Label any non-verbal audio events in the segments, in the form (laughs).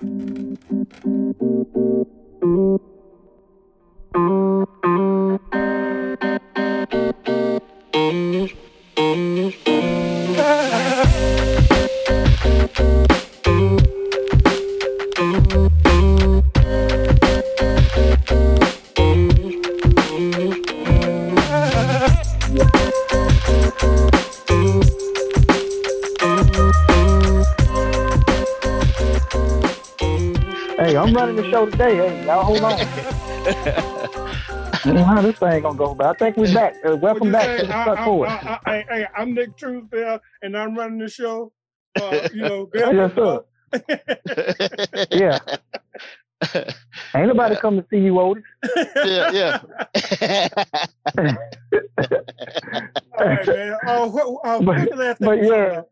Hey, I'm running the show today. Hey, y'all hold on. I don't know how this thing gonna go, but I think we're back. Uh, welcome back say? to the I, Stuck I, Forward. I, I, hey, I'm Nick Truesdale, and I'm running the show. Uh, you know, (laughs) Bill, Yes, sir. Yeah. (laughs) Ain't nobody come to see you, Otis. yeah, yeah. (laughs) All right, man. Oh, what, uh, But- what's the last thing but yeah.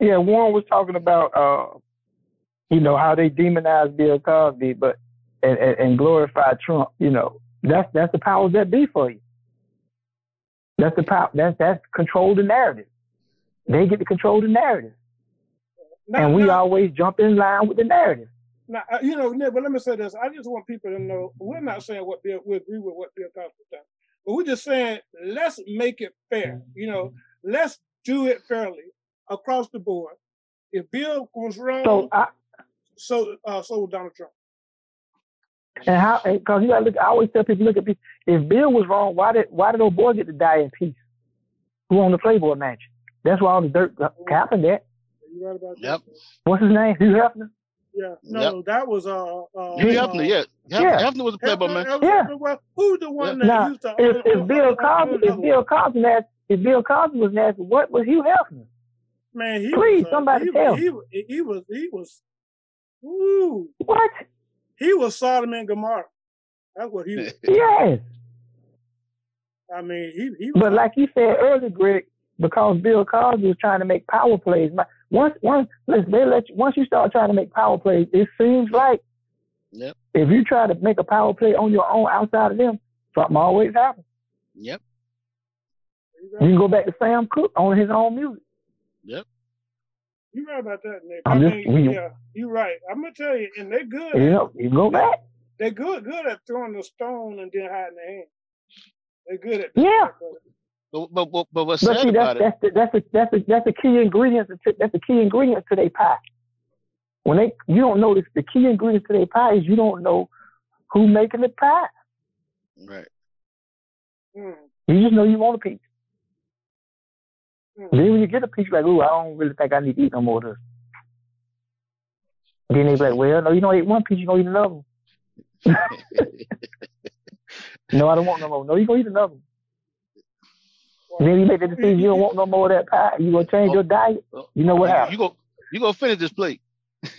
Yeah, Warren was talking about uh, you know, how they demonize Bill Cosby, but and, and, and glorify Trump. You know, that's that's the powers that be for you. That's the power. That's that's control the narrative. They get to control the narrative, Now, and we now, always jump in line with the narrative. now, uh, you know, Nick, but let me say this. I just want people to know we're not saying what Bill, we agree with what Bill Cosby done, but we're just saying let's make it fair. You know, let's do it fairly across the board. If Bill was wrong, So I so uh, so was Donald Trump. and how because you got to look. I always tell people, look at people. If Bill was wrong, why did why did old boy get to die in peace? Who on the Playboy Mansion? That's why all the dirt happened. That You right about Yep. that? what's his name? Hugh Hefner. Yeah. No, that was uh. uh Hugh uh, Hefner, yeah. Hef- Yeah. Hefner was a playboy, Hefner- man. Hefner- Yeah. Hefner, Well, who's the one that Now, used to? if, if own- Bill Cosby, if another Bill one? Cosby nasty, if Bill Cosby was nasty, what was Hugh Hefner? Man, he Please, was, uh, somebody he, tell. He, he, he was, he was, woo, What? he was Sodom and Gomorrah. That's what he was. (laughs) Yes. I mean, he, he was. But like you said earlier, Greg, because Bill Cosby was trying to make power plays. my- Once, once, listen, they let you, once you start trying to make power plays, it seems like Yep. if you try to make a power play on your own outside of them, something always happens. Yep. You can go back to Sam Cooke on his own music. You right about that, Nick. I'm I just- mean, we- yeah, you're right. I'm gonna tell you, and they're good. You know, you go back. They're good, good at throwing the stone and then hiding the hand. They're good at. Yeah. But, but, but, but what's But sad see, about that's it, that's the, that's the, that's the, that's the key ingredient. To, that's the key ingredient to their pie. When they you don't know this, the key ingredient to their pie is you don't know who making the pie. right? Mm. You just know you want a piece. Then when you mm-hmm. get a piece, you're like, ooh, I don't really think I need to eat no more of this. Then they be like, well, no, you don't eat one piece, you gonna eat another. one. (laughs) No, I don't want no more. No, you're gonna eat another. one. Then you make the decision you don't want no more of that pie. You gonna change oh, your diet. Oh, you know what you, happens? you go, you to finish this plate.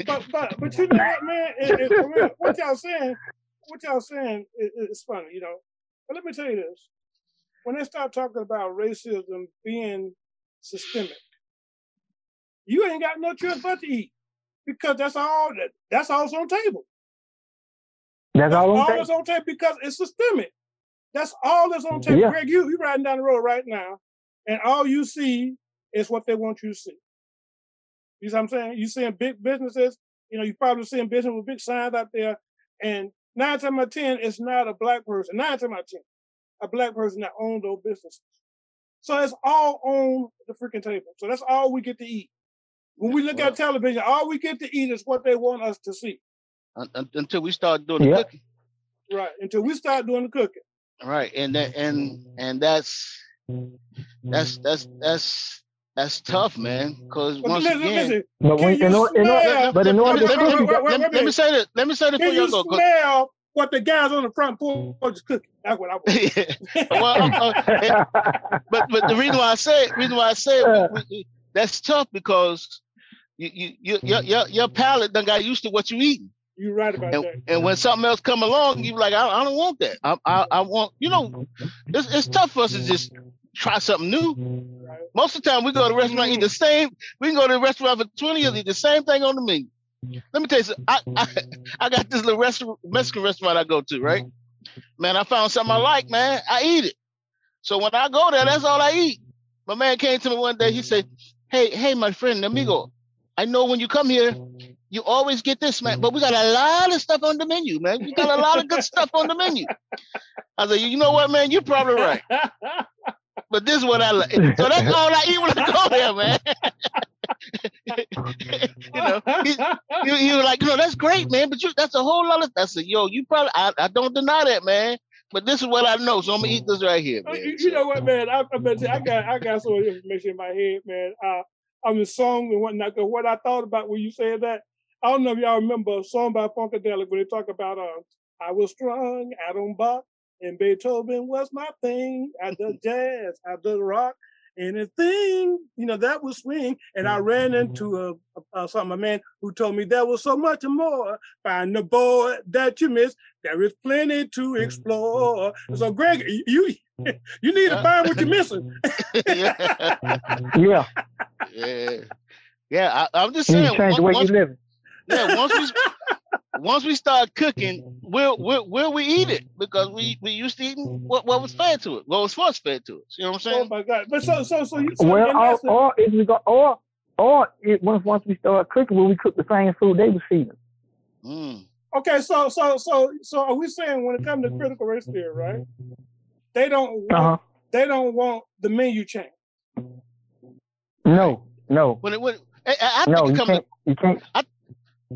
but but but you know what, man? It, it, real, what y'all saying? What y'all saying is, is funny, you know. But let me tell you this: when they start talking about racism being systemic, you ain't got no choice but to eat because that's all that that's all on table. That's all saying. that's on table because it's systemic. That's all that's on table. Yeah. Greg, you you riding down the road right now, and all you see is what they want you to see. You see what I'm saying? You seeing big businesses, you know, you probably seeing business with big signs out there, and nine times out of ten, it's not a black person. Nine times out of ten, a black person that owns those businesses. So it's all on the freaking table. So that's all we get to eat. When we look Well- at television, all we get to eat is what they want us to see. Un- un- until we start doing the cooking. Right. Until we start doing the cooking. Right. And that and and that's that's that's that's that's tough, man. Because But once listen, again, listen, But when, you in order, in order, but in order me, let, me, cook, you wait, let, me, let me say this. Let me say this Can before y'all you go. What the guys on the front porch is cooking? That's what I want. (laughs) well, uh, (laughs) but but the reason why I say it, reason why I say it, we- we- that's tough because you, you, you your, your your palate done got used to what you eating, You're right about and, that. and when something else come along, you like I, I don't want that. I, I I want you know, it's it's tough for us to just try something new. Right. Most of the time, we go to the restaurant eat the same. We can go to the restaurant for twenty years eat the same thing on the menu. Let me tell you. I I, (laughs) I got this little restaurant, Mexican restaurant I go to, right? Man, I found something I like, man. I eat it. So when I go there, that's all I eat. My man came to me one day. He said, "Hey, hey, my friend, amigo, I know when you come here, you always get this, man. But we got a lot of stuff on the menu, man. We got a lot of good stuff on the menu. I said, you know what, man? You're probably right. (laughs) But this is what I like. So that's all I eat when I go there, man. (laughs) you know, he, was like, you know, that's great, man. But you, that's a whole lot of. I said, yo, you probably, I, I don't deny that, man. But this is what I know, so I'm gonna eat this right here, man. You, you know what, man? I, I, bet you, I got, I got some information in my head, man. Uh, I'm the song and whatnot. Cause what I thought about when you said that, I don't know if y'all remember a song by Funkadelic when they talk about uh, I was strong, Adam Bach, and Beethoven was my thing. I (laughs) did jazz, I did rock, anything, you know, that was swing. And I ran mm-hmm. into a, a, some a man who told me there was so much more. Find the boy that you miss. There is plenty to mm-hmm. explore. So, mm-hmm. Greg, you (laughs) you need to find what you're missing. (laughs) yeah. Yeah. Yeah. Yeah. I, am just saying. You change the way once, you live. Yeah. Once we once we start cooking, we'll, we'll, will we eat it? Because we, we used to eating what, what was fed to it, what was force fed to us. You know what I'm saying? Oh my God! But so so so. You, so well, or, or if we go, or or it, once once we start cooking, will we cook the same food they was feeding? Mm. Okay, so so so so are we saying when it comes to critical race theory, right? They don't want, uh-huh. they don't want the menu change. No, no. When it when I, I no, you can't. To, you can't. I, well,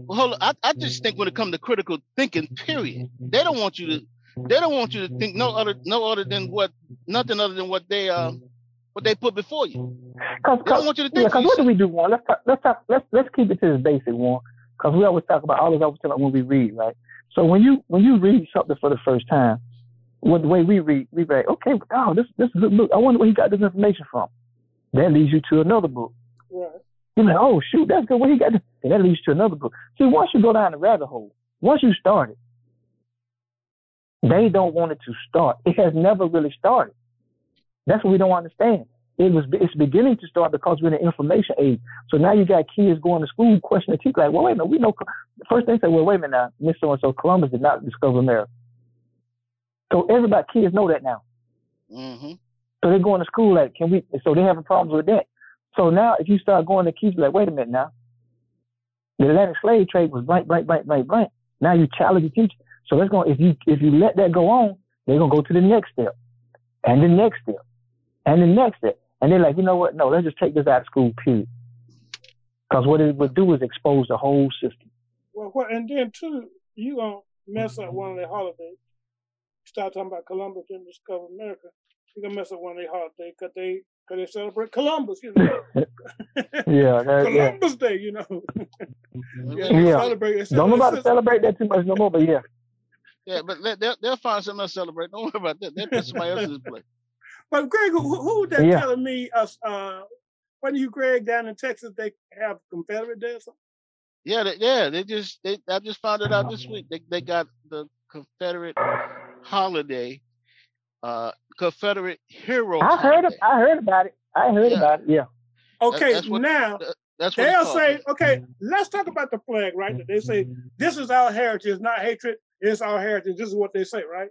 hold on. I, I just think when it comes to critical thinking, period, they don't want you to they don't want you to think no other no other than what nothing other than what they uh what they put before you. Cause, they don't want you to think. Yeah, because what do we do? One, let's talk, let's talk, let's let's keep it to the basic one. Because we always talk about all this always talk about when we read, right? So when you when you read something for the first time, what the way we read, we read, okay, oh, this this is a good book. I wonder where he got this information from. That leads you to another book. Right. You're like, oh shoot, that's good. Where he got? And that leads to another book. See, once you go down the rabbit hole, once you start it, they don't want it to start. It has never really started. That's what we don't understand. It was it's beginning to start because we're in the information age. So now you got kids going to school questioning the teacher like, well, wait a minute, we know. First they say, well, wait a minute now, Miss So and So, Columbus did not discover America. So everybody, kids know that now. Mm-hmm. So they're going to school like, can we? So they having problems with that. So now if you start going to kids like, wait a minute now, the Atlantic slave trade was blank, blank, blank, blank, blank. Now you challenge the teacher. So let's go. If you if you let that go on, they're gonna go to the next step, and the next step, and the next step, and they're like, you know what? No, let's just take this out of school. Period. Because what it would do is expose the whole system. Well, what, and then too, you gonna mess up one of their holidays. Start talking about Columbus and discover America. You gonna mess up one of their holidays because they because they celebrate Columbus, you know. (laughs) (laughs) yeah, that, Columbus yeah. Day, you know. (laughs) yeah, yeah. Celebrate, Don't nobody celebrate that too much no more, but yeah. Yeah, but they'll, they'll find something to celebrate. Don't worry about that. They'll put somebody else's place. But Greg, who, who that yeah. telling me? Uh, uh, when you Greg down in Texas, they have Confederate Day or something? Yeah, they, yeah. They just they I just found it out this week. They they got the Confederate holiday uh, Confederate hero. I heard it. I heard about it. I heard yeah. about it. Yeah. Okay, that's what, now that's they'll say. Okay, let's talk about the flag, right? They say this is our heritage, not hatred. It's our heritage. This is what they say, right?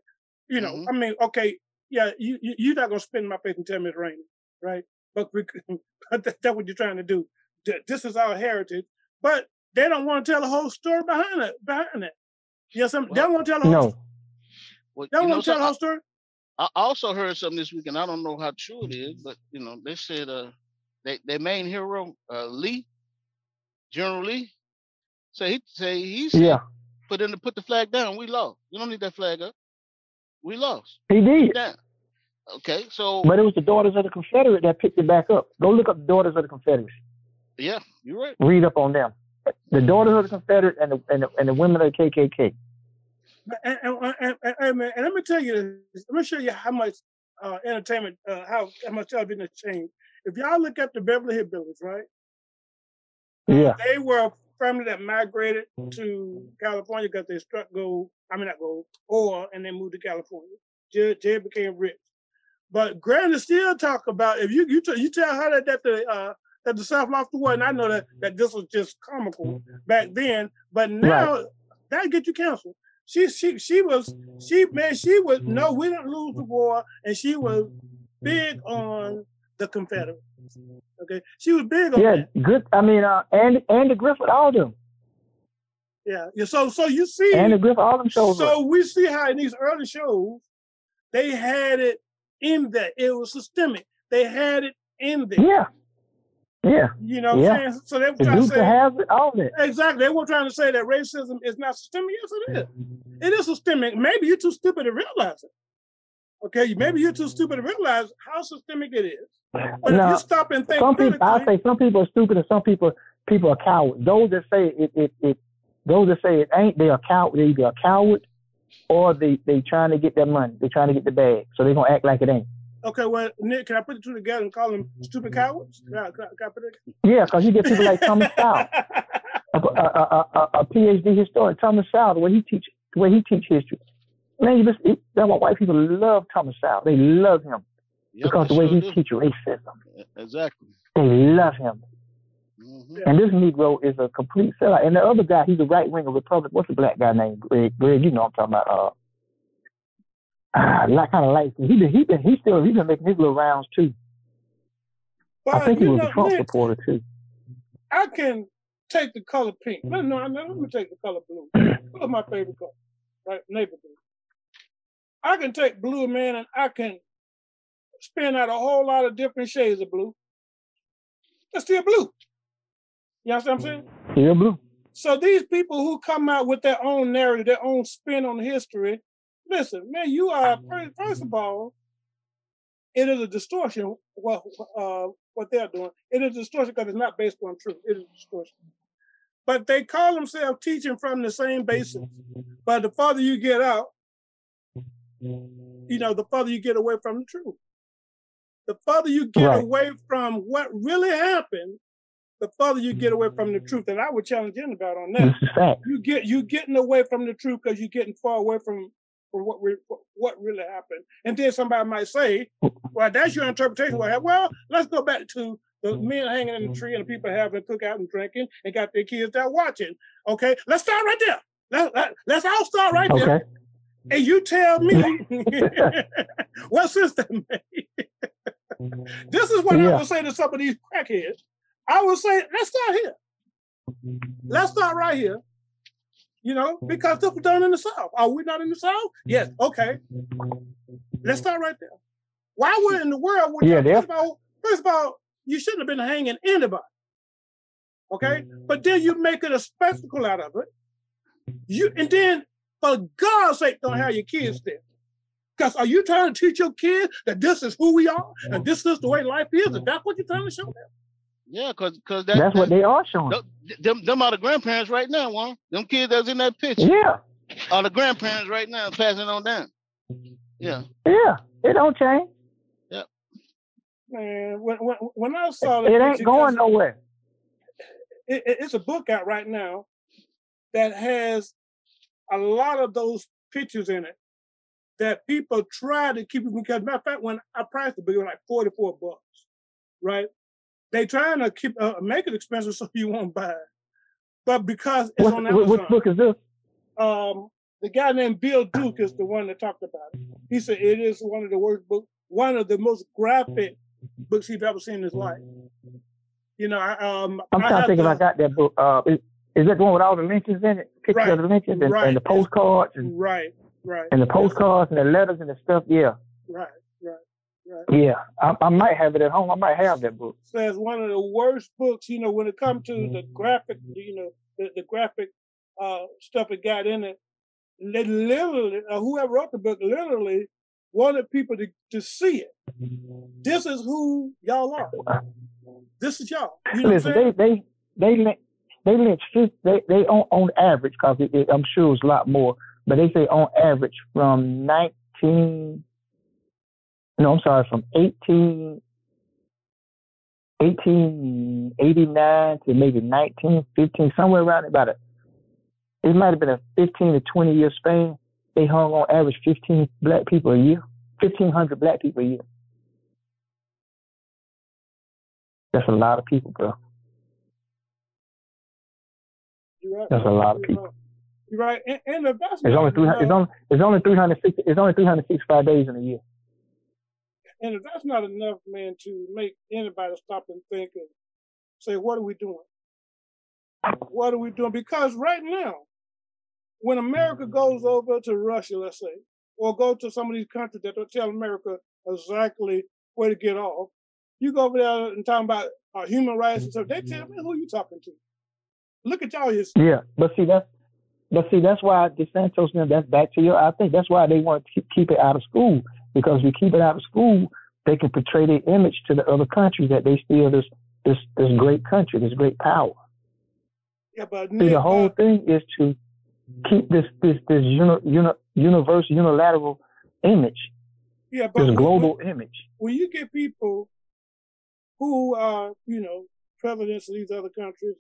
You know, mm-hmm. I mean, okay, yeah, you you're not gonna spin my face and tell me it's raining, right? But, we, (laughs) but that's what you're trying to do. This is our heritage, but they don't want to tell the whole story behind it. Behind it, yes, well, they don't want to tell the whole. No. Well, they don't want to tell the whole story. I also heard something this week, and I don't know how true it is, but you know, they said uh, they, their main hero uh, Lee, General Lee, say he say he said, yeah, put in to put the flag down. We lost. You don't need that flag up. We lost. He did. Okay, so but it was the Daughters of the Confederate that picked it back up. Go look up the Daughters of the Confederacy. Yeah, you're right. Read up on them. The Daughters of the Confederate and the and the, and the women of the KKK. And, and, and, and, let me tell you this. Let me show you how much uh, entertainment, uh, how, how much television has changed. If y'all look at the Beverly Hillbillies, right? Yeah. They were a family that migrated to California because they struck gold. I mean, not gold, oil, and they moved to California. Jay, became rich. But Granny still talk about if you you, t- you tell her that, that the uh, that the South lost the war, and I know that that this was just comical back then, but now right. that get you canceled she she she was she man she was no we didn't lose the war and she was big on the Confederates. Okay, she was big on yeah, that. good. I mean, uh, Andy Andy Griffith, all them. Yeah, yeah. So, so you see, and the Griffin, all them shows. So were. we see how in these early shows, they had it in there. It was systemic. They had it in there. Yeah. Yeah. You know what yeah. I'm saying? So they were trying to say it, all that. Exactly. They were trying to say that racism is not systemic. Yes, it is. Mm-hmm. It is systemic. Maybe you're too stupid to realize it. Okay, maybe you're too stupid to mm-hmm. realize how systemic it is. But now, if you stop and think, some people, I say some people are stupid, and some people people are cowards. Those that say it, it, it those that say it ain't, they are coward. They either a coward or they they trying to get their money. They're trying to get the bag, so they're gonna act like it ain't. Okay, well, Nick, can I put the two together and call them stupid cowards? Can I, can I, can yeah, because you get people like Thomas Sowell, (laughs) a, a, a, a, PhD historian, Thomas Sowell, the way he teach, the way he teach history. Man, you just, that's why white people love Thomas Sowell. They love him yep, because the way sure he teach racism. Exactly. They love him. Mm-hmm. And this Negro is a complete sellout. And the other guy, he's a right winger Republican. What's the black guy named Greg? Greg, you know I'm talking about. Uh, (sighs) like kind of like he been he been he still he been making his little rounds too. But, I think he was know, a Trump Nick, supporter too. I can take the color pink. No, no, let me take the color blue. (clears throat) What's my favorite color? Right, neighbor blue. I can take blue, man, and I can spin out a whole lot of different shades of blue. It's still blue. You know what I'm saying? Still blue. So these people who come out with their own narrative, their own spin on history, listen, man, you are first of all, it is a distortion. What uh, what they're doing, it is a distortion because it's not based on truth. It is a distortion. But they call themselves teaching from the same basis. But the farther you get out, you know, the farther you get away from the truth. The farther you get right. away from what really happened, the farther you get away from the truth. And I would challenge anybody on that. You get you getting away from the truth because you're getting far away from from what re, what really happened. And then somebody might say, (laughs) "Well, that's your interpretation." Well, well, let's go back to the mm-hmm. men hanging in the mm-hmm. tree and the people having a cookout and drinking and got their kids there watching. Okay, let's start right there. Let, let, let's all start right okay. there. And you tell me (laughs) (laughs) what system made. Mm-hmm. this is what yeah. I would say to some of these crackheads. I would say, let's start here. Let's start right here. You know, mm-hmm. because this was done in the South. Are we not in the South? Yes. Mm-hmm. Okay. Let's start right there. Why would in the world would yeah, first, of all, first of all, you shouldn't have been hanging anybody. Okay? Mm-hmm. But then you make it a spectacle out of it. You and then for God's sake, don't have your kids there. Because are you trying to teach your kids that this is who we are and this is the way life is? And that's what you're trying to show them? Yeah, because because that, that's what they are showing. Them, them are the grandparents right now, Juan. Them kids that's in that picture. Yeah. Are the grandparents right now passing on down. Yeah. Yeah. It don't change. Yeah. Man, when when, when I saw it, it ain't going nowhere. It, it, it's a book out right now that has a lot of those pictures in it that people try to keep it because matter of fact, when I priced the book, it was like 44 bucks, right? They trying to keep uh, make it expensive (laughs) so you won't buy it. But because it's what, on Amazon. Which book is this? Um, the guy named Bill Duke is the one that talked about it. He said it is one of the worst books, one of the most graphic books he's ever seen in his life. You know, I, um, I'm trying to think if I got that book. Uh, is, is that the one with all the lynchings in it? Pictures right. of the lynchings and, right. and the postcards? And, right, right. And the postcards and the letters and the stuff, yeah. Right, right. Right. Yeah, I, I, might have it at home. I might have that book. So it's one of the worst books, you know, when it comes to the graphic, you know, the, the graphic uh, stuff it got in it. They literally, uh, whoever wrote the book, literally wanted people to, to see it. This is who y'all are. This is y'all. You know Listen, they they they they lynch they they on on average because I'm sure it's a lot more, but they say on average from 19 no, I'm sorry, from 18, 1889 to maybe 1915, somewhere around about it. It might have been a 15 to 20 year span. They hung on average 15 black people a year, 1,500 black people a year. That's a lot of people, bro. Right. That's a lot of people. You're right, and, and the it's only three. It's only it's only three hundred sixty. It's only three hundred sixty-five days in a year. And if that's not enough, man, to make anybody stop and think and say, what are we doing? What are we doing? Because right now, when America goes over to Russia, let's say, or go to some of these countries that don't tell America exactly where to get off, you go over there and talk about uh, human rights and stuff. They tell me who you talking to. Look at y'all history. Yeah, but see that's but see that's why DeSantis now that's back to your. I think that's why they want to keep it out of school because we keep it out of school, they can portray their image to the other countries that they still this this this great country, this great power. Yeah, but see, the whole uh, thing is to keep this this this uni, uni, universe unilateral image. Yeah, but this global when, image. When you get people who are, you know, presidents of these other countries,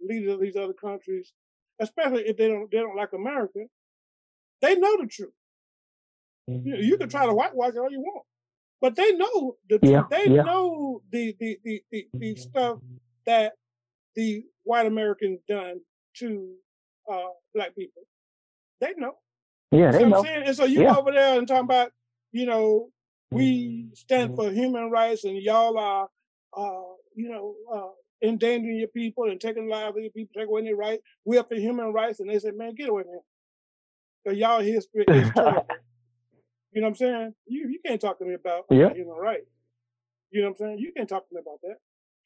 leaders of these other countries, especially if they don't they don't like America, they know the truth. You, you can try to whitewash it all you want, but they know the yeah. They yeah. know the the, the the the stuff that the white Americans done to uh, black people. They know. Yeah, they you know. And so you yeah. go over there and talk about, you know, we stand for human rights and y'all are, uh, you know, uh, endangering your people and taking lives of your people, taking away their rights. We up for human rights, and they say, man, get away from him. Because y'all history is (laughs) terrible. You know what I'm saying? You you can't talk to me about yeah. human rights. You know what I'm saying? You can't talk to me about that.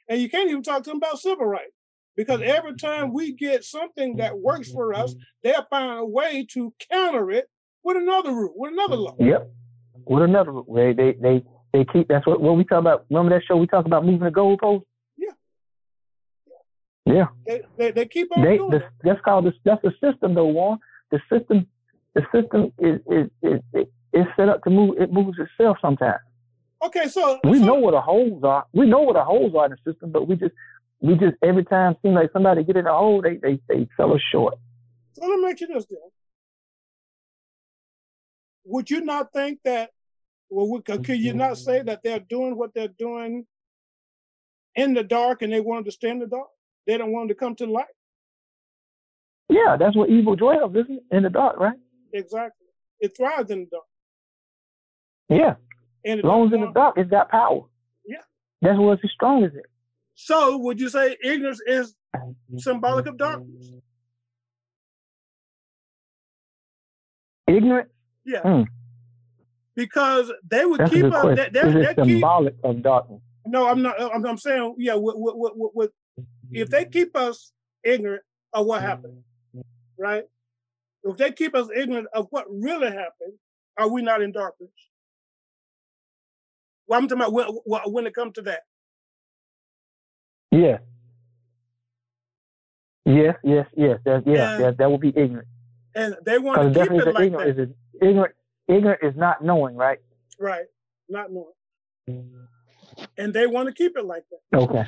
And you can't even talk to them about civil rights. Because mm-hmm, every mm-hmm, time mm-hmm. we get something that works for us, they'll find a way to counter it with another rule, with another law. Yep. With another rule. They they they, they keep that's what what we talk about. Remember that show we talk about moving the goalpost? Yeah. Yeah. They, they, they keep on they, doing the. That's called the that's the system though, Warren. The system the system is is is, is, is set up to move it moves itself sometimes. Okay, so we so, know where the holes are. We know where the holes are in the system, but we just we just every time seem like somebody get in a hole, they they they fell us short. So let me ask you this then. Would you not think that well we, could you mm-hmm. not say that they're doing what they're doing in the dark and they wanted to stay in the dark? They don't want to come to light? Yeah, that's what evil dwells, isn't it? In the dark, right? Exactly. It thrives in the dark. Yeah. And as long as in the dark, it's got power. Yeah. That's what's as strong as it. So would you say ignorance is symbolic of darkness? Ignorant? Yeah. Hmm. Because they would That's keep a good us. question. They, they keep, symbolic of darkness? no, I'm not. I'm, I'm saying, yeah. With, with, with, with, if they keep us ignorant of what happened, right? If they keep us ignorant of what really happened, are we not in darkness? Well, I'm talking about when, when it comes to that. Yeah. Yes, yes, yes. That, yeah, And- that, that would be ignorant. And they want to keep definitely it like ignorant that. is ignorant. Ignorant is not knowing, right? Right. Not knowing. And they want to keep it like that. Okay.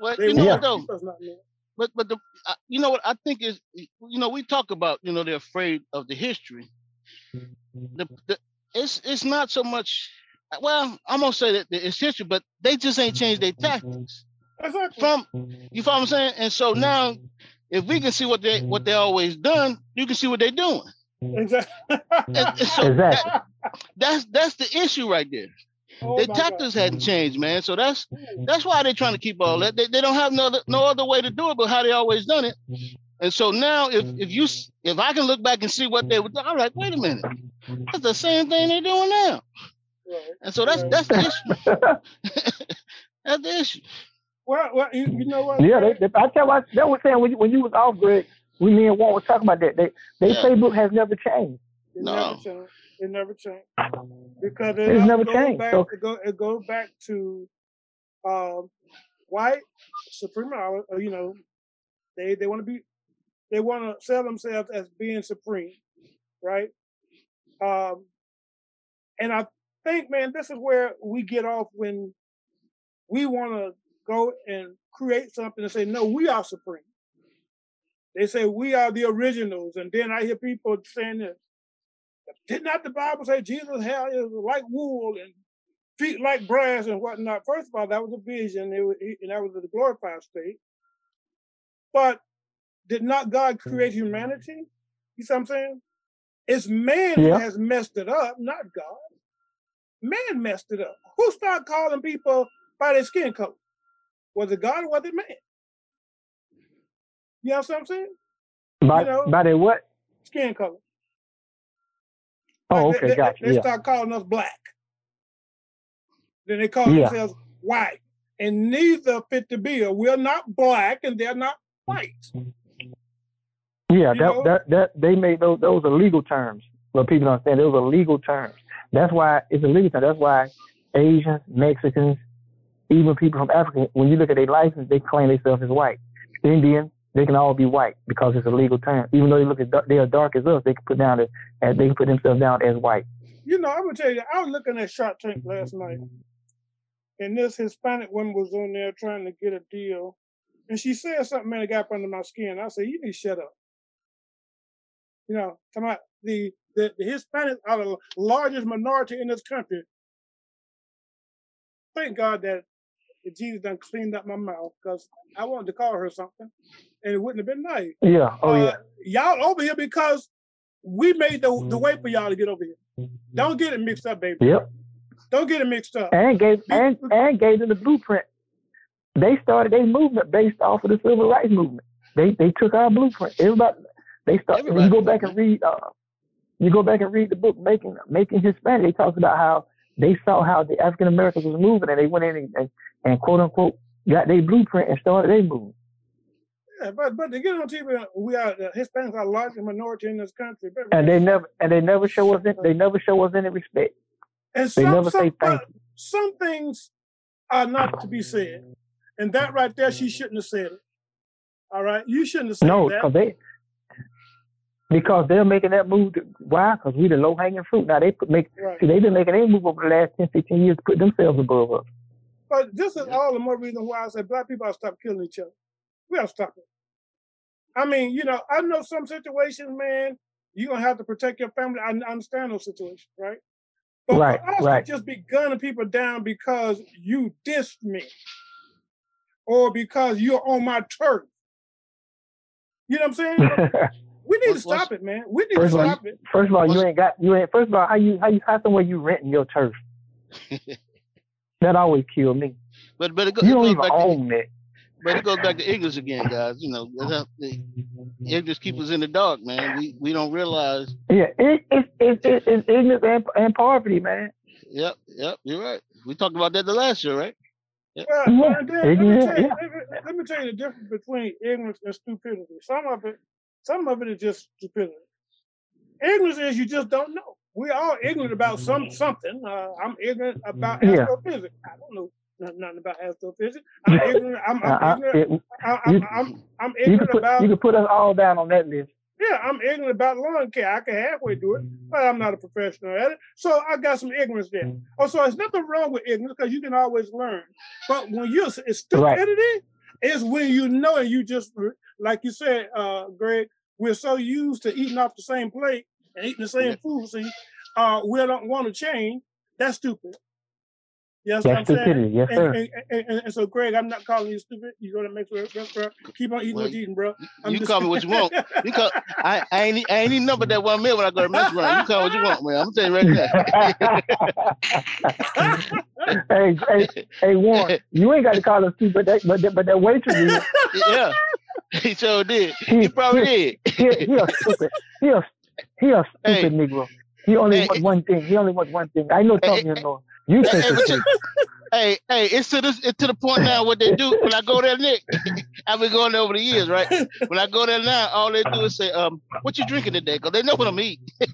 Well, They you know want what though? keep us not knowing. But but the uh, you know what I think is you know we talk about you know they're afraid of the history. The, the it's it's not so much. Well, I'm gonna say that it's history, but they just ain't changed their tactics Exactly. from you follow what I'm saying. And so now, if we can see what they what they always done, you can see what they're doing. Exactly. And, so Exactly. that- that's that's the issue right there. Oh Their tactics God. hadn't changed, man. So that's hmm. that's why they're trying to keep all that. They, they don't have no other, no other way to do it but how they always done it. And so now, if if you if I can look back and see what they were doing, I'm like, wait a minute, that's the same thing they're doing now. Right. And so that's Right. that's the issue. (laughs) that's the issue. Well, well, you, you know what? yeah, they, they, I tell you, that was saying when you, when you was off, Greg, we me and Warren was talking about that. They their Yeah. playbook has never changed. It No. never changed. It never changed because it It's never changed, Back, so- it, go, it goes back to um, white supremacy. uh, You know, they they want to be, they want to sell themselves as being supreme, right? Um, and I think, man, this is where we get off when we want to go and create something and say, no, we are supreme. They say we are the originals, and then I hear people saying this. Did not the Bible say Jesus' hair is like wool and feet like brass and whatnot? First of all, that was a vision, it was, and that was the glorified state. But did not God create mm-hmm. humanity? You see what I'm saying? It's man Yeah. who has messed it up, not God. Man messed it up. Who started calling people by their skin color? Was it God or was it man? You know what I'm saying? By, You know- by their what? skin color. Oh, Like, okay, they, they- gotcha. They Yeah. start calling us black. Then they call Yeah. themselves white. And neither fit the bill. We're not black and they're not white. Yeah, that, that that they made those those are legal terms. But people don't understand those are legal terms. That's why it's a legal term. That's why Asians, Mexicans, even people from Africa, when you look at their license, they claim themselves as white. Indian, they can all be white because it's a legal term. Even though they look dark, they are dark as us, they can put down as as they can put themselves down as white. You know, I'm gonna tell you, I was looking at Shark Tank last night, and this Hispanic woman was on there trying to get a deal, and she said something, that got under my skin. I said, "You need to shut up." You know, come out the the, the Hispanics are the largest minority in this country. Thank God that Jesus done cleaned up my mouth because I wanted to call her something, and it wouldn't have been nice. Yeah. Oh Uh, yeah. y'all over here because we made the the way for y'all to get over here. Don't get it mixed up, baby. Yep. Don't get it mixed up. And gave and (laughs) and gave them the blueprint. They started a movement based off of the civil rights movement. They they took our blueprint. Everybody they start. Everybody you go back and read. Uh, you go back and read the book making making Hispanic. They talks about how they saw how the African Americans was moving, and they went in and, and, and quote unquote got their blueprint and started their movement. Yeah, but but to get on TV, we are the Hispanics are the largest minority in this country. baby. And they never and they never show us. They never show us any respect. And They some, never some, say thank uh, some things are not to be said, and that right there, she shouldn't have said it. All right, you shouldn't have said No, that. because they because they're making that move. To, why? Because we the low hanging fruit. Now they put make Right. see they've been making their move over the last 10, 15 years to put themselves above us. But this is all the more reason why I said black people ought to stop killing each other. We ought to stop it. I mean, you know, I know some situations, man, you're gonna have to protect your family. I I understand those situations, right? But Right, for us right. to just be gunning people down because you dissed me or because you're on my turf. You know what I'm saying? (laughs) We need to What's- what's- stop it, man. We need to of all, stop it. first of all, you ain't got you ain't. First of all, how you how you how somewhere you renting your turf? (laughs) that always kill me. But but it, go, You it don't goes even back to, own it. but it goes back to ignorance again, guys. You know, that's how- the ignorance keeps us in the dark, man. We we don't realize. Yeah, it, it, it, it, it's ignorance and, and poverty, man. Yep, yep, you're right. We talked about that the last year, right? Well, Yeah, and then, let, me tell you, yeah. let, me, let me tell you the difference between ignorance and stupidity. Some of it, some of it is just stupidity. Ignorance is you just don't know. We all ignorant about some something. Uh, I'm ignorant about Yeah. astrophysics. I don't know nothing, about astrophysics. I'm (laughs) ignorant. I'm, I'm Uh, ignorant. I, I'm, you- I'm, I'm you ignorant put about. you can put us all down on that list. Yeah, I'm ignorant about lawn care. I can halfway do it, but I'm not a professional at it. So I got some ignorance there. Oh, so there's nothing wrong with ignorance because you can always learn. But when you're it's stupidity, is when you know and you just like you said, uh, Greg, we're so used to eating off the same plate and eating the same Yeah. food. See, uh, we don't want to change. That's stupid. Yes, what I'm That's saying. Yes, And, sir. and, and, and, and so, Greg, I'm not calling you stupid. You're gonna make sure restaurant. Keep on eating Well, what you're eating, bro. I'm you just- call me what you want. (laughs) You call I, I ain't I ain't even number that one meal when I go to the restaurant. You call what you want, man. I'm telling you right now. (laughs) (laughs) hey, hey, hey, Warren, you ain't got to call us stupid, but that, but that, but that waitress yeah, (laughs) he sure did. He, He probably did. he, he a stupid. He a he a Hey. stupid Negro. He only Hey. wants one thing. He only wants one thing. I know Hey, talking you know. You Hey, think hey, it's. Hey, hey, it's to this it's to the point now what they do when I go there, Nick. (laughs) I've been going there over the years, right? When I go there now, all they do is say, um, what you drinking today? Because they know what I'm eating. (laughs)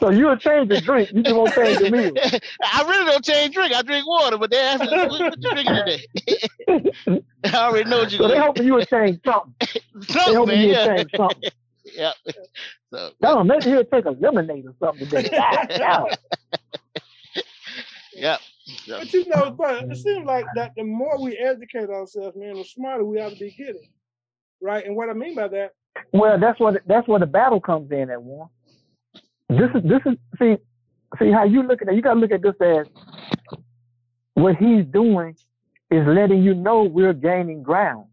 so you'll change the drink. You just won't change the meal. (laughs) I really don't change drink. I drink water, but they ask me, what, what you drinking today? (laughs) I already know what you're So they going hoping you will change something. (laughs) to They hoping you will Yeah. change something. yeah. So, Tell him maybe he'll take a lemonade or something today. God, damn. yeah. So, But you know, um, but it seems like that the more we educate ourselves, man, the smarter we ought to be getting. Right? And what I mean by that, Well, that's what that's where the battle comes in at one. This is this is see see how you look at it. You gotta look at this as what he's doing is letting you know we're gaining ground.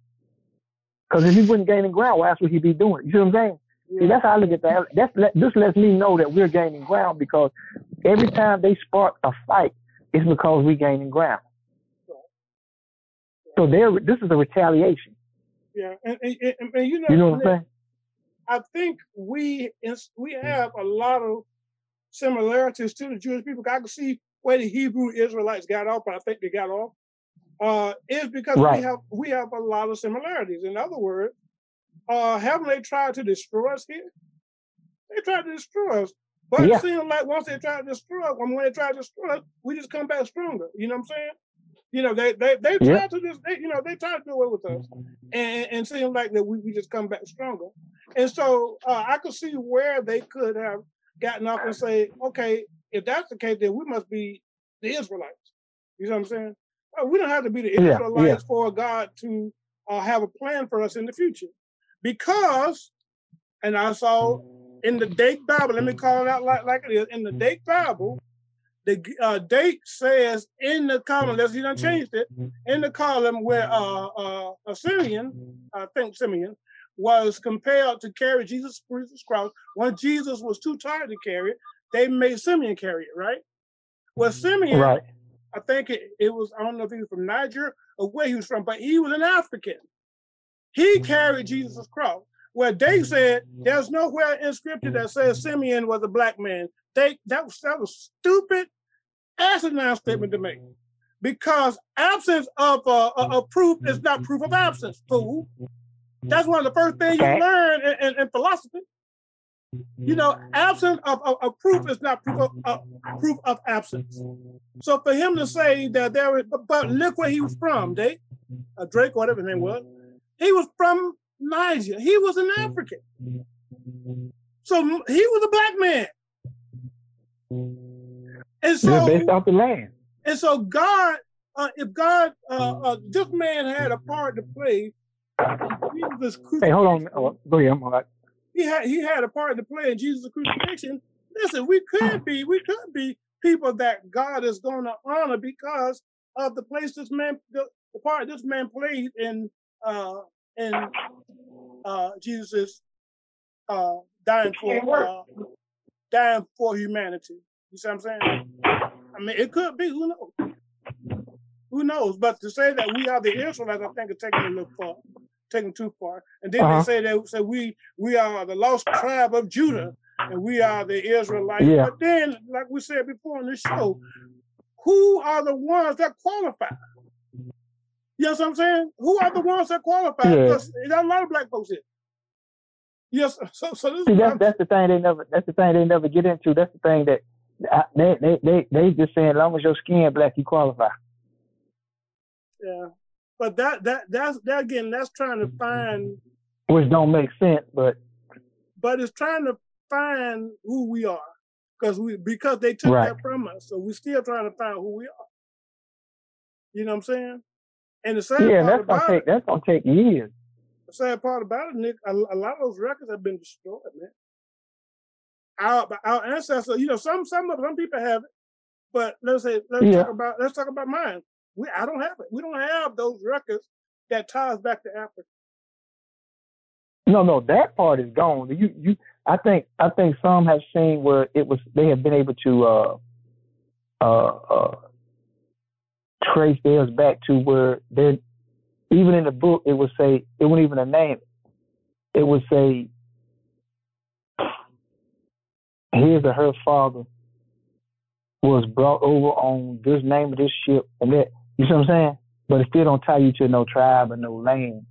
Because if he wasn't gaining ground, why else would he be doing it? You see what I'm saying? See, that's how I look at that. That's let, this lets me know that we're gaining ground because every time they spark a fight, it's because we're gaining ground. So there, this is a retaliation. Yeah, and, and, and, and you know, You know what I'm saying? I think we we have a lot of similarities to the Jewish people. I can see where the Hebrew Israelites got off, but I think they got off. Uh, is because Right. we have we have a lot of similarities. In other words, uh, haven't they tried to destroy us here? They tried to destroy us. But Yeah. it seems like once they try to destroy us, when they try to destroy us, we just come back stronger. You know what I'm saying? You know, they they they Yeah. tried to just they, you know, they tried to do away with us and, and seems like that we, we just come back stronger. And so uh, I could see where they could have gotten up and say, okay, if that's the case, then we must be the Israelites. You know what I'm saying? Well, we don't have to be the Yeah, Israelites yeah. for God to uh, have a plan for us in the future. Because, and I saw in the Dake Bible, let me call it out like, like it is, in the Dake Bible, the uh, Dake says in the column, let's you done changed it, in the column where uh, uh, a Simeon, I think Simeon, was compelled to carry Jesus' cross. When Jesus was too tired to carry it, they made Simeon carry it, right? Well, Simeon, Right. I think it, it was, I don't know if he was from Niger or where he was from, but he was an African. He carried Jesus' cross. Where they said there's nowhere in scripture that says Simeon was a black man. They that was that was stupid, asinine statement to make. Because absence of uh, a, a proof is not proof of absence, fool. That's one of the first things Okay. you learn in, in, in philosophy. You know, absence of, of, of proof is not proof of, uh, proof of absence. So for him to say that there was, but, but look where he was from, Drake, uh, Drake, whatever his name was, he was from Niger. He was an African. So he was a black man. And so, based off the land. and so God, uh, if God, uh, uh, this man had a part to play. In Jesus' Hey, hold on. Oh, go ahead. I'm all right. he had he had a part to play in Jesus' crucifixion. Listen, we could be we could be people that God is going to honor because of the place this man the, the part this man played in uh in uh Jesus uh dying for uh, dying for humanity. You see what I'm saying? I mean, it could be. Who knows? Who knows? But to say that we are the Israelites, I think, is taking a little far, taking too far. And then Uh-huh. they say that say we we are the lost tribe of Judah, and we are the Israelites. Yeah. But then, like we said before in the show, who are the ones that qualify? You know what I'm saying? Who are the ones that qualify? Yeah. Because there's a lot of black folks here. Yes, (laughs) so so this See, is that's that's the thing they never. That's the thing they never get into. That's the thing that I, they they they they just saying, as long as your skin black, you qualify. Yeah. But that that that's that again, that's trying to find Which don't make sense, but but it's trying to find who we are because we because they took Right. that from us so we're still trying to find who we are you know what i'm saying and the sad yeah, part that's gonna about take it that's gonna take years. the sad part about it nick a, a lot of those records have been destroyed man our, our ancestors you know some some of some people have it but let's say let's Yeah. talk about let's talk about mine we i don't have it we don't have those records that ties back to africa No, no, that part is gone. You you I think I think some have seen where it was they have been able to uh uh uh trace theirs back to where they even in the book it would say it wasn't even a name. It would say his or her father was brought over on this name of this ship and that you see what I'm saying? But it still don't tie you to no tribe or no land.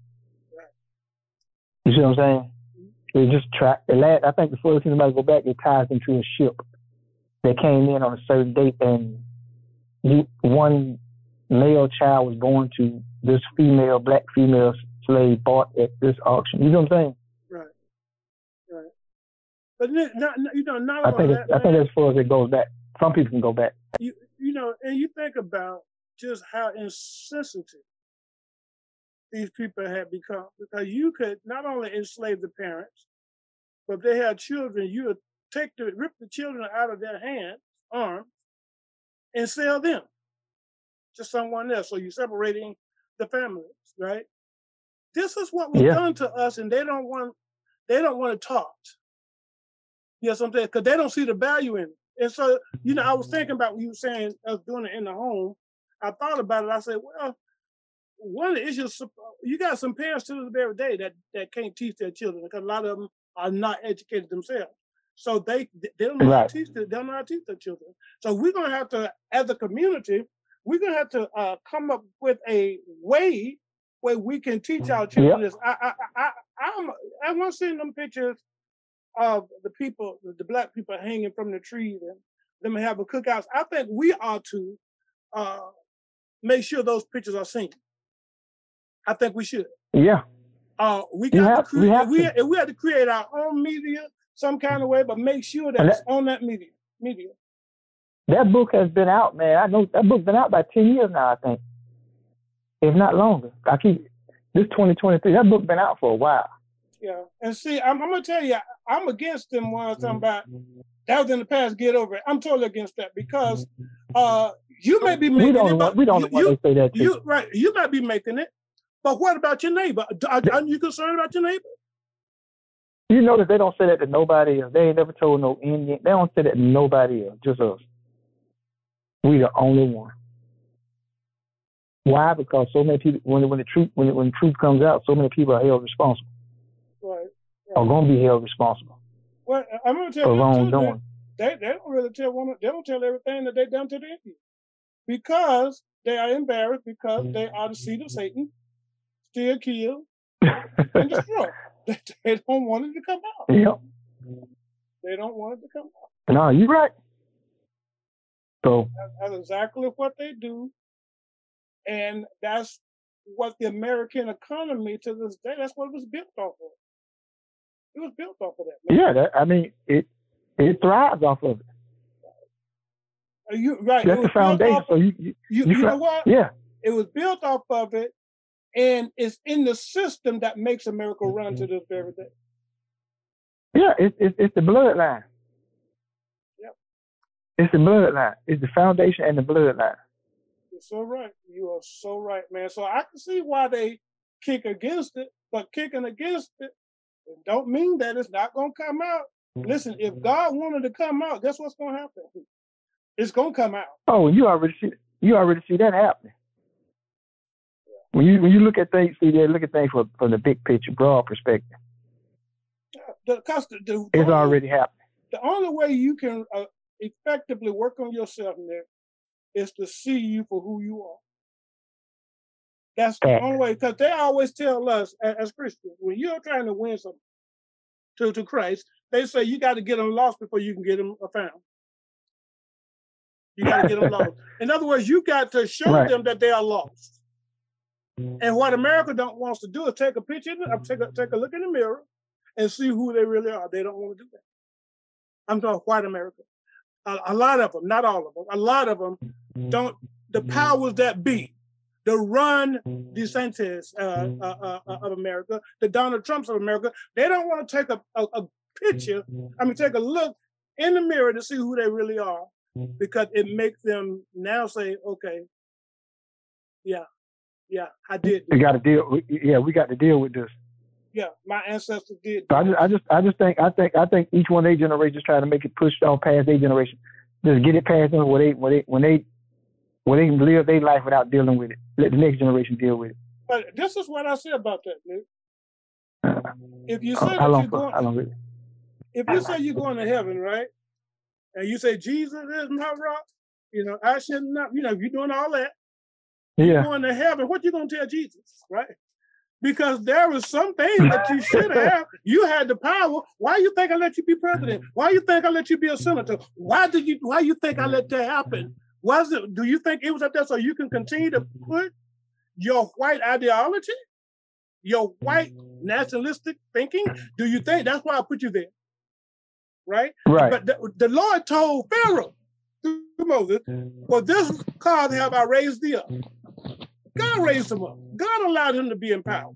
You see what I'm saying? Mm-hmm. They just try. The last, I think before somebody go back, it ties into a ship that came in on a certain date, and you, one male child was born to this female, black female slave bought at this auction. You know what I'm saying? right right but not, not- you know not I think that, I think as far as it goes back, some people can go back. you you know, and you think about just how insensitive these people had become because you could not only enslave the parents, but if they had children, you would take the rip the children out of their hands, arms, and sell them to someone else. So you're separating the families, right? This is what was Yeah. done to us, and they don't want they don't want to talk. You know what I'm saying? Because they don't see the value in it. And so, you know, I was thinking about what you were saying, us doing it in the home. I thought about it. I said, well, one of the issues you got some parents to this very day that that can't teach their children because a lot of them are not educated themselves. So they they don't know right. how to teach they don't know how to teach their children. So we're gonna have to, as a community, we're gonna have to uh, come up with a way where we can teach our children yep. this. I I I I'm I want to see them pictures of the people, the black people hanging from the trees and them having cookouts. I think we ought to uh, make sure those pictures are seen. I think we should. Yeah. Uh, we got have, to create. We have, we, to. we have to create our own media some kind of way, but make sure that, that it's on that media. Media. That book has been out, man. I know that book's been out by ten years now. I think, if not longer. I keep this 2023. That book been out for a while. Yeah, and see, I'm, I'm gonna tell you, I'm against them ones talking about that was in the past. Get over it. I'm totally against that because uh, you may be making we don't it. Want, we don't you, want to say that. You right. You might be making it, but what about your neighbor? Are, are you concerned about your neighbor? You notice they don't say that to nobody else. They ain't never told no Indian. They don't say that to nobody else, just us. We the only one. Why? Because so many people, when when the truth when when the truth comes out, so many people are held responsible. Right. right. Are going to be held responsible. Well, I'm going to tell you wrongdoing. They, they don't really tell one. They don't tell everything that they done to the Indians because they are embarrassed because they are the seed of mm-hmm. Satan, still kill and (laughs) destroy. (laughs) They, they don't want it to come out. Yep. They don't want it to come out. No, you're right. So that's exactly what they do, and that's what the American economy to this day. That's what it was built off of. It was built off of that. Man. Yeah, that, I mean it. It thrives off of it. Are you right? That's the foundation. so you, you, you, you know what? Yeah. It was built off of it, and it's in the system that makes America run mm-hmm. to this very day. Yeah, it's it's, it's the bloodline. Yep. It's the bloodline. It's the foundation and the bloodline. You're so right. You are so right, man. So I can see why they kick against it, but kicking against it don't mean that it's not going to come out. Listen, if God wanted to come out, guess what's going to happen? It's going to come out. Oh, you already see you already see that happening. When you when you look at things, see there, look at things from, from the big picture, broad perspective. The, the, the, it's only, already happening. The only way you can uh, effectively work on yourself Nick, is to see you for who you are. That's the only way, because they always tell us as, as, Christians, when you're trying to win something to, to Christ, they say you got to get them lost before you can get them found. You got to get them lost. (laughs) In other words, you got to show right. them that they are lost. And what America don't wants to do is take a picture, uh, take a take a look in the mirror, and see who they really are. They don't want to do that. I'm talking white America. A, a lot of them, not all of them, a lot of them don't. The powers that be, the Ron DeSantis uh, uh, uh, of America, the Donald Trumps of America, they don't want to take a, a, a picture. I mean, take a look in the mirror to see who they really are, because it makes them now say, okay, yeah, yeah, I did. We got to deal. Yeah, we got to deal with this. Yeah, my ancestors did. So I just, I just, I just think, I think, I think each one of their generations trying to make it push on past their generation, just get it past them when they, when they, when they, when they can live their life without dealing with it. Let the next generation deal with it. But this is what I say about that, Nick. Uh, if you say how, long, you're going, how long if you say you're going to heaven, right, and you say Jesus is my rock, you know, I should not, you know, you're doing all that, yeah. you're going to heaven. What you gonna tell Jesus, right? Because there was some things that you should (laughs) have. You had the power. Why you think I let you be president? Mm-hmm. Why you think I let you be a senator? Why did you? Why you think I let mm-hmm. that happen? Was it? Do you think it was up there so you can continue to mm-hmm. put your white ideology, your white nationalistic thinking? Do you think that's why I put you there? Right. Right. But the, the Lord told Pharaoh through Moses, "For this cause have I raised thee up." God raised him up. God allowed him to be in power.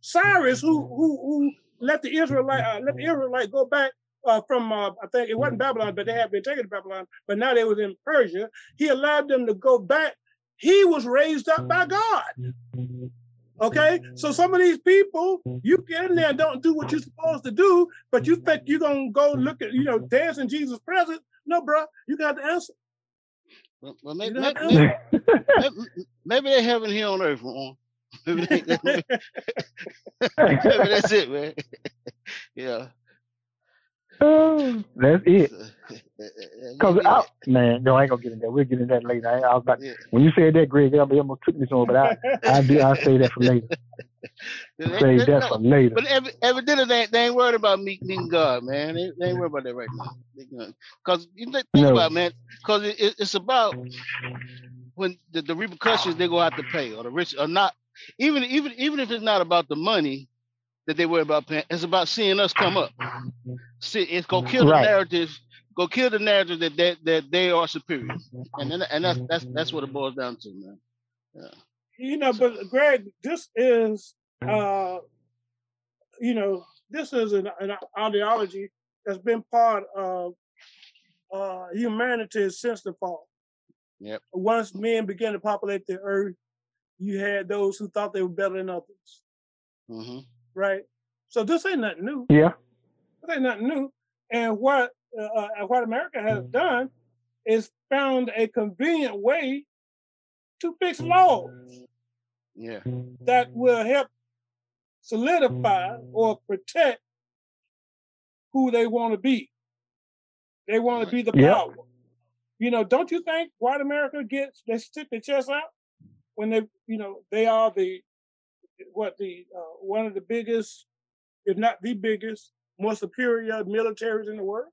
Cyrus, who who who let the Israelite uh, let the Israelite go back uh, from uh, I think it wasn't Babylon, but they had been taken to Babylon, but now they was in Persia. He allowed them to go back. He was raised up by God. Okay, so some of these people, you get in there and don't do what you're supposed to do, but you think you're gonna go look at, you know, dance in Jesus' presence. No, bro, you got the answer. Well, maybe, maybe, maybe, maybe, they have it here on earth, Ron. (laughs) (laughs) maybe that's it, man. (laughs) yeah. Oh, (laughs) that's it. (laughs) Cause I, man, no, I ain't gonna get in there. We'll get in that later. I, I was about Yeah. when you said that, Greg, that almost took me somewhere, but I, I do, I say that for later. (laughs) Say that no, for later. But ev- evidently, they, they ain't worried about meet, meeting God, man. They, they ain't worried about that right now. Because you think think No. about it, man, because it, it, it's about when the, the repercussions they go have to pay, or the rich or not. Even even even if it's not about the money that they worry about paying, it's about seeing us come up. See, it's gonna kill the Right. narrative. Go kill the narrative that that, that they are superior, and then, and that's that's that's what it boils down to, man. Yeah. you know, but Greg, this is, uh, you know, this is an, an ideology that's been part of uh, humanity since the fall. Yep. Once men began to populate the earth, you had those who thought they were better than others, hmm right? So this ain't nothing new. Yeah, This ain't nothing new. And what uh, uh, what America has done is found a convenient way to fix laws Yeah. that will help solidify or protect who they want to be. They want to be the Yep. power. You know, don't you think white America gets they stick their chest out when they, you know, they are the what the uh, one of the biggest, if not the biggest, more superior militaries in the world.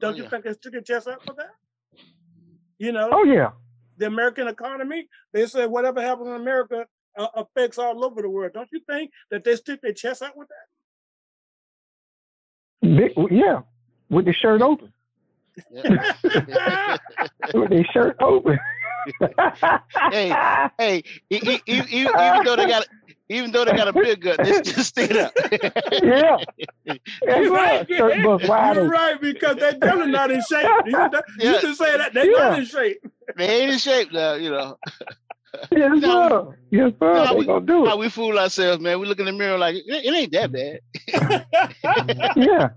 Don't you yeah. think they stick their chest out for that? You know, oh yeah, the American economy, they say whatever happens in America uh, affects all over the world. Don't you think that they stick their chest out with Big, yeah, with the shirt open, yeah. with their shirt open. (laughs) (laughs) (laughs) Hey, hey, e- e- e- e- even though they got, even though they got a big gut, they still stick it up. (laughs) yeah, (laughs) You're right. right, Shirt bust wide You're right because they're definitely not in shape. You, Yeah. can say that they're Yeah. not in shape. they ain't in shape now, you know. Yes, No, sir. Yes, sir. we- gonna do it. How we fool ourselves, man. We look in the mirror like it, it ain't that bad. Yeah,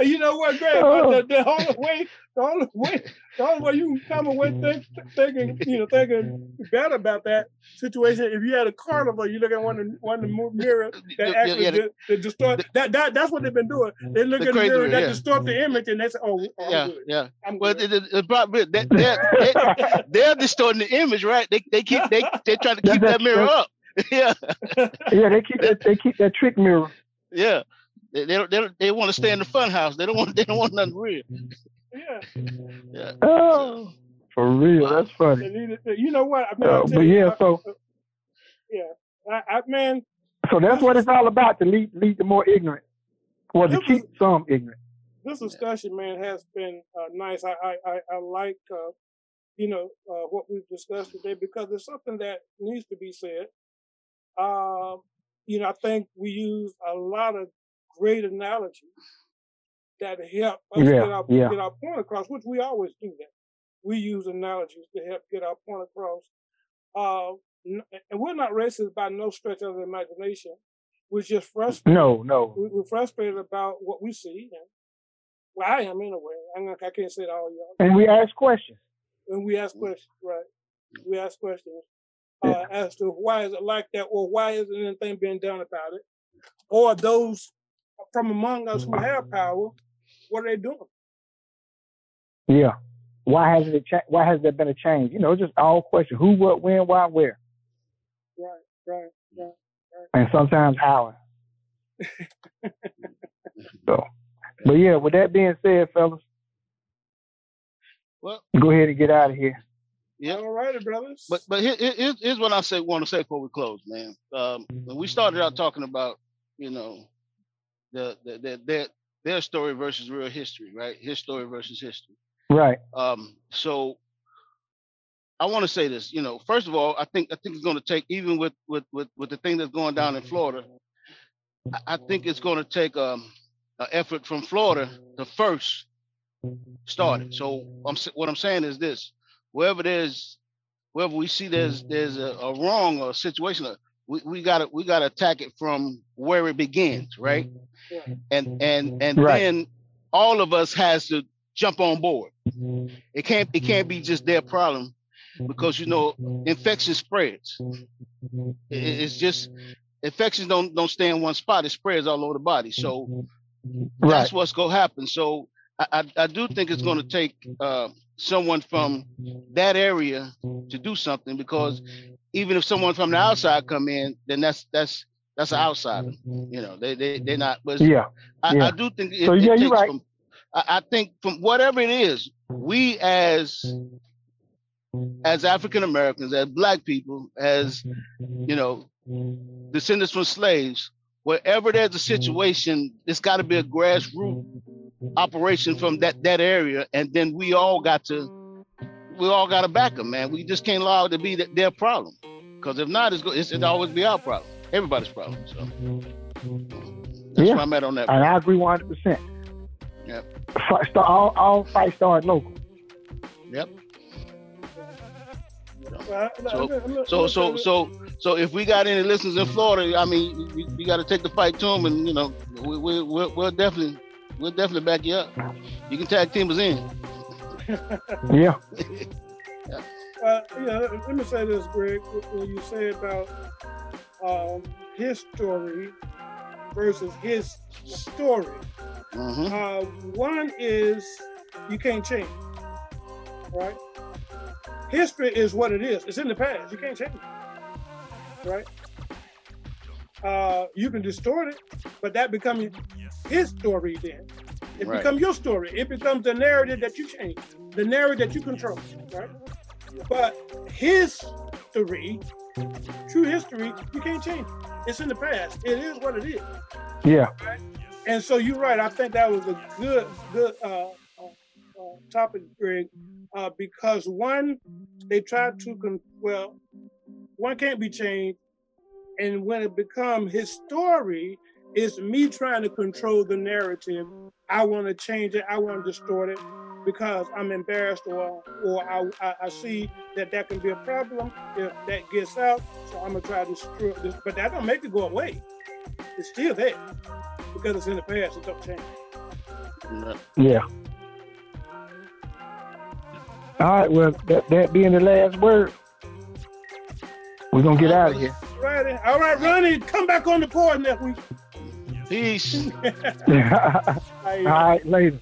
you know what, Greg? Oh. The, the only way, the only way, the only way you can come away think, thinking, you know, thinking better about that situation. If you had a carnival, you look at one of the, one of the mo- mirrors that actually yeah, the- di- that distort. That, that that's what they've been doing. They look The at the mirror one, that yeah. distort the image, and they say, "Oh, oh I'm yeah, good. yeah. I'm Well, good." the, the, the problem is that they're, they, they're distorting the image, right? They they keep they they trying to keep that mirror up. (laughs) yeah, yeah. They keep that. They keep that trick mirror. yeah. They they don't, they, don't, they want to stay in the fun house. They don't want they don't want nothing real. yeah. Yeah. Oh, for real. Wow. That's funny. They need it- You know what? I mean, Uh, but tell you, yeah, uh, so uh, yeah, I, I man, so that's what it's all about to lead lead the more ignorant, or to This keep some ignorant. this discussion, man, has been uh, nice. I, I, I, I like, uh, you know, uh, what we've discussed today because it's something that needs to be said. Um, you know, I think we use a lot of great analogies that help us Yeah, get, our, yeah. get our point across, which we always do that. We use analogies to help get our point across. Uh, and we're not racist by no stretch of the imagination. We're just frustrated No, no. we, we're frustrated about what we see. And, well, I am anyway. I'm not, I can't say it all y'all. And we ask questions. And we ask questions, right? We ask questions uh, as to why is it like that, or why isn't anything being done about it, or those from among us who have power, what are they doing? Yeah. Why hasn't it? Cha- why has there been a change? You know, just all question. who, what, when, why, where, Right, right, right. and sometimes how. so, but yeah. With that being said, fellas, Well, go ahead and get out of here. yeah. All righty, brothers. But but here, here- here's, here's what I say want to say before we close, man. Um, when we started out talking about, you know, the, the, the their their story versus real history, right? His story versus history. Right. Um, so I want to say this, you know, first of all, I think I think it's going to take even with with with with the thing that's going down in Florida. I, I think it's going to take um an effort from Florida to first start it. So I'm what I'm saying is this: wherever there's wherever we see there's there's a, a wrong or a situation, we we got to we got to attack it from where it begins, right? And and and Right. then all of us has to jump on board. It can't it can't be just their problem. because you know infection spreads. It- it's just infections don't don't stay in one spot; it spreads all over the body. So Right. that's what's gonna happen. So I I, I do think it's gonna take uh, someone from that area to do something because even if someone from the outside come in, then that's that's that's an outsider. You know, they they they're not. But Yeah. I, yeah. I do think it, So, yeah, you're right. from. I, I think from whatever it is, we as as African Americans, as Black people, as you know, descendants from slaves, wherever there's a situation, it's got to be a grassroots operation from that that area, and then we all got to we all got to back them, man. We just can't allow it to be th- their problem, because if not, it's, go, it's it'll always be our problem, everybody's problem. So that's Yeah. where I'm at on that. And I agree 100%. Yep. Fight, start, all, all fights start local. Yep. So- I'm gonna- I'm gonna- So so so so if we got any listeners in Florida, I mean, you, you got to take the fight to them, and you know, we we we'll, we'll definitely we'll definitely back you up. You can tag team us in. (laughs) Yeah. Uh, yeah, let let me say this, Greg. When you say about um, his story versus his story, hmm uh, one is you can't change, right? History is what it is. It's in the past. You can't change it, right? Uh, you can distort it, but that becomes his story then. It Right. becomes your story. It becomes the narrative that you change, the narrative that you control, right? But his story, true history, you can't change. it. It's in the past. It is what it is. Yeah. And so you're right. I think that was a good, good uh, uh, uh, topic, Greg, uh, because one, they tried to, con- well, one can't be changed, and when it becomes his story, it's me trying to control the narrative. I want to change it. I want to distort it because I'm embarrassed, or or I, I, I see that that can be a problem if that gets out. So I'm gonna try to destroy this, but that don't make it go away. It's still there because it's in the past. It don't change. Yeah. All right. Well, that, that being the last word, we're going to get out of here. All right, Ronnie, come back on the court next week. Peace. (laughs) All right. Later.